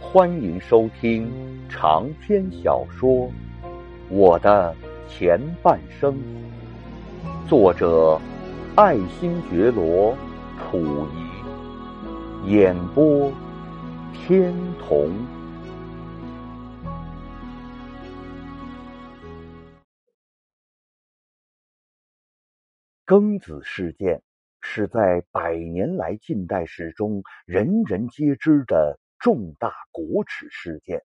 欢迎收听长篇小说《我的前半生》，作者爱新觉罗·溥仪，演播天童。庚子事件是在百年来近代史中人人皆知的重大国耻事件，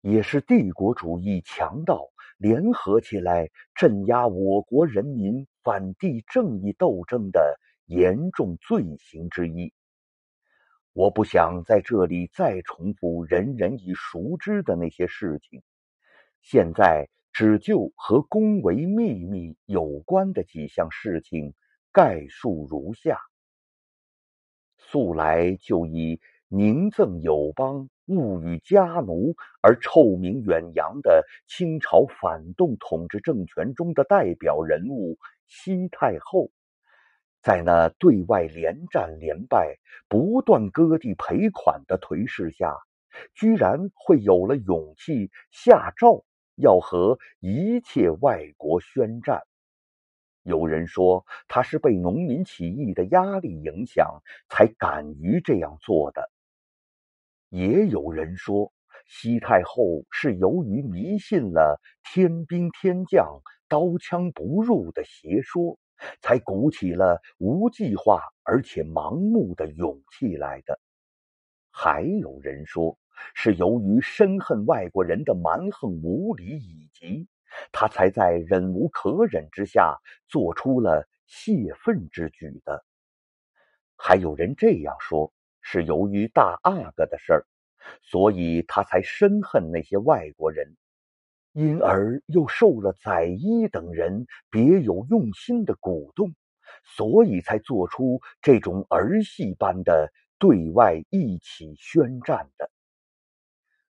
也是帝国主义强盗联合起来镇压我国人民反帝正义斗争的严重罪行之一。我不想在这里再重复人人已熟知的那些事情，现在。只就和宫闱秘密有关的几项事情概述如下：素来就以宁赠友邦、勿与家奴而臭名远扬的清朝反动统治政权中的代表人物西太后，在那对外连战连败、不断割地赔款的颓势下，居然会有了勇气下诏。要和一切外国宣战。有人说他是被农民起义的压力影响，才敢于这样做的；也有人说西太后是由于迷信了天兵天将、刀枪不入的邪说，才鼓起了无计划而且盲目的勇气来的；还有人说。是由于深恨外国人的蛮横无理以及，他才在忍无可忍之下做出了泄愤之举的。还有人这样说，是由于大阿哥的事儿，所以他才深恨那些外国人，因而又受了载一等人别有用心的鼓动，所以才做出这种儿戏般的对外一起宣战的。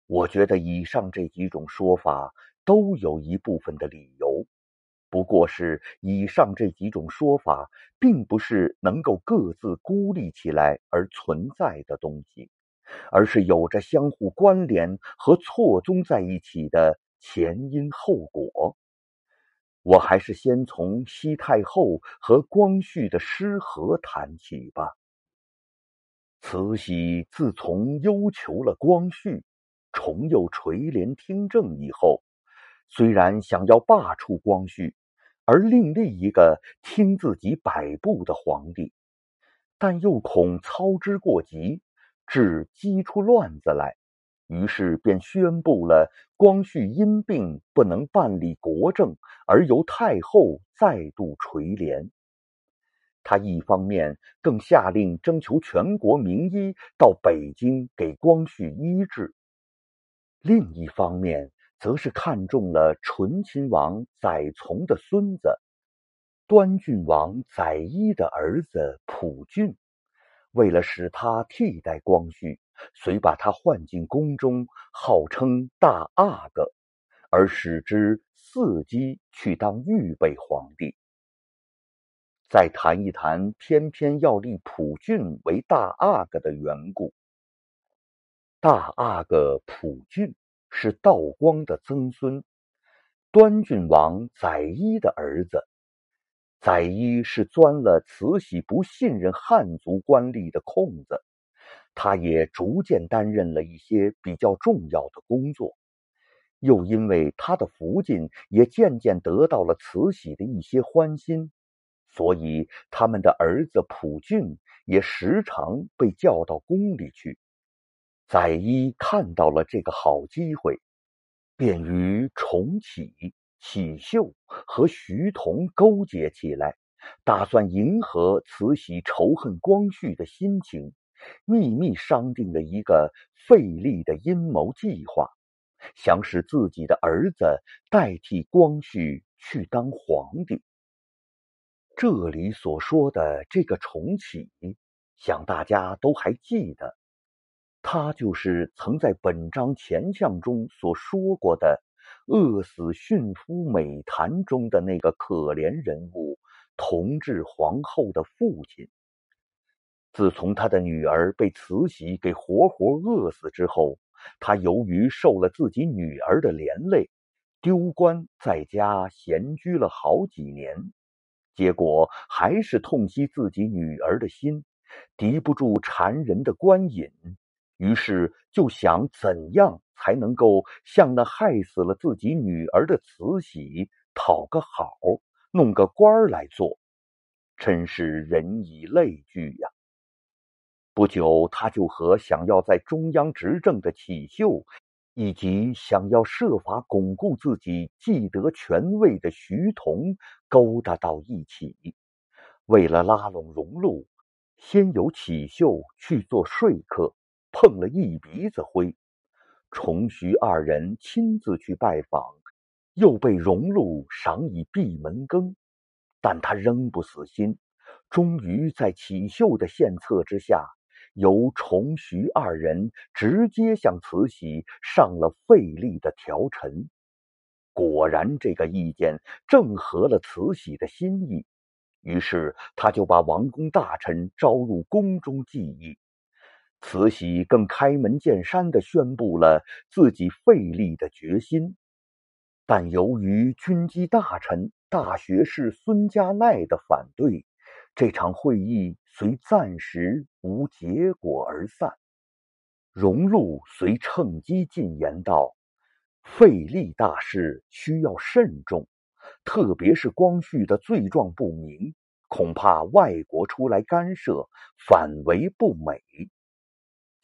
我觉得以上这几种说法都有一部分的理由，不过是以上这几种说法并不是能够各自孤立起来而存在的东西，而是有着相互关联和错综在一起的前因后果。我还是先从西太后和光绪的失和谈起吧。慈禧自从忧求了光绪。重又垂帘听政以后，虽然想要罢黜光绪，而另立一个听自己摆布的皇帝，但又恐操之过急，致激出乱子来，于是便宣布了光绪因病不能办理国政，而由太后再度垂帘。他一方面更下令征求全国名医到北京给光绪医治。另一方面，则是看中了醇亲王载从的孙子端郡王载一的儿子溥俊，为了使他替代光绪，遂把他唤进宫中，号称大阿哥，而使之伺机去当预备皇帝。再谈一谈，偏偏要立溥俊为大阿哥的缘故。大阿哥溥俊是道光的曾孙，端郡王载一的儿子。载一是钻了慈禧不信任汉族官吏的空子，他也逐渐担任了一些比较重要的工作。又因为他的福晋也渐渐得到了慈禧的一些欢心，所以他们的儿子溥俊也时常被叫到宫里去。载一看到了这个好机会，便与重启、启秀和徐桐勾结起来，打算迎合慈禧仇恨光绪的心情，秘密商定了一个费力的阴谋计划，想使自己的儿子代替光绪去当皇帝。这里所说的这个重启，想大家都还记得。他就是曾在本章前项中所说过的饿死驯夫美谈中的那个可怜人物——同治皇后的父亲。自从他的女儿被慈禧给活活饿死之后，他由于受了自己女儿的连累，丢官在家闲居了好几年，结果还是痛惜自己女儿的心，敌不住缠人的官瘾，于是就想怎样才能够向那害死了自己女儿的慈禧讨个好，弄个官来做，真是人以类聚呀。不久，他就和想要在中央执政的启秀，以及想要设法巩固自己既得权位的徐桐勾搭到一起。为了拉拢荣禄，先由启秀去做说客，碰了一鼻子灰。崇徐二人亲自去拜访，又被荣禄赏以闭门羹，但他仍不死心，终于在启秀的献策之下。由崇徐二人直接向慈禧上了费力的条陈，果然这个意见正合了慈禧的心意，于是他就把王公大臣招入宫中记忆。慈禧更开门见山地宣布了自己废立的决心，但由于军机大臣、大学士孙家鼐的反对。这场会议虽暂时无结果而散，荣禄遂趁机进言道：“废立大事需要慎重，特别是光绪的罪状不明，恐怕外国出来干涉，反为不美。”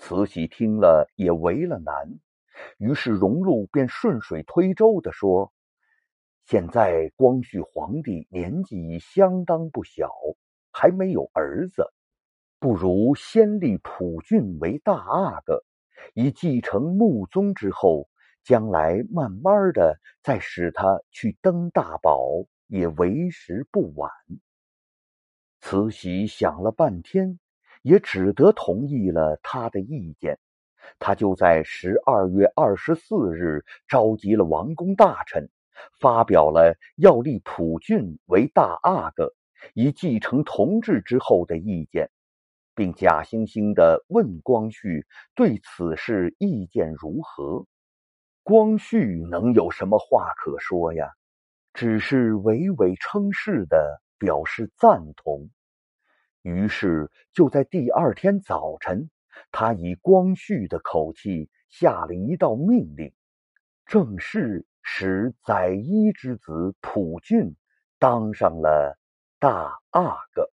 慈禧听了也为了难，于是荣禄便顺水推舟地说：“现在光绪皇帝年纪已相当不小。”还没有儿子，不如先立普俊为大阿哥，以继承穆宗之后，将来慢慢的再使他去登大宝，也为时不晚。慈禧想了半天，也只得同意了他的意见。他就在十二月二十四日召集了王公大臣，发表了要立普俊为大阿哥。以继承同治之后的意见，并假惺惺地问光绪对此事意见如何。光绪能有什么话可说呀？只是唯唯称是的表示赞同。于是就在第二天早晨，他以光绪的口气下了一道命令，正式使载一之子溥俊当上了。大阿哥。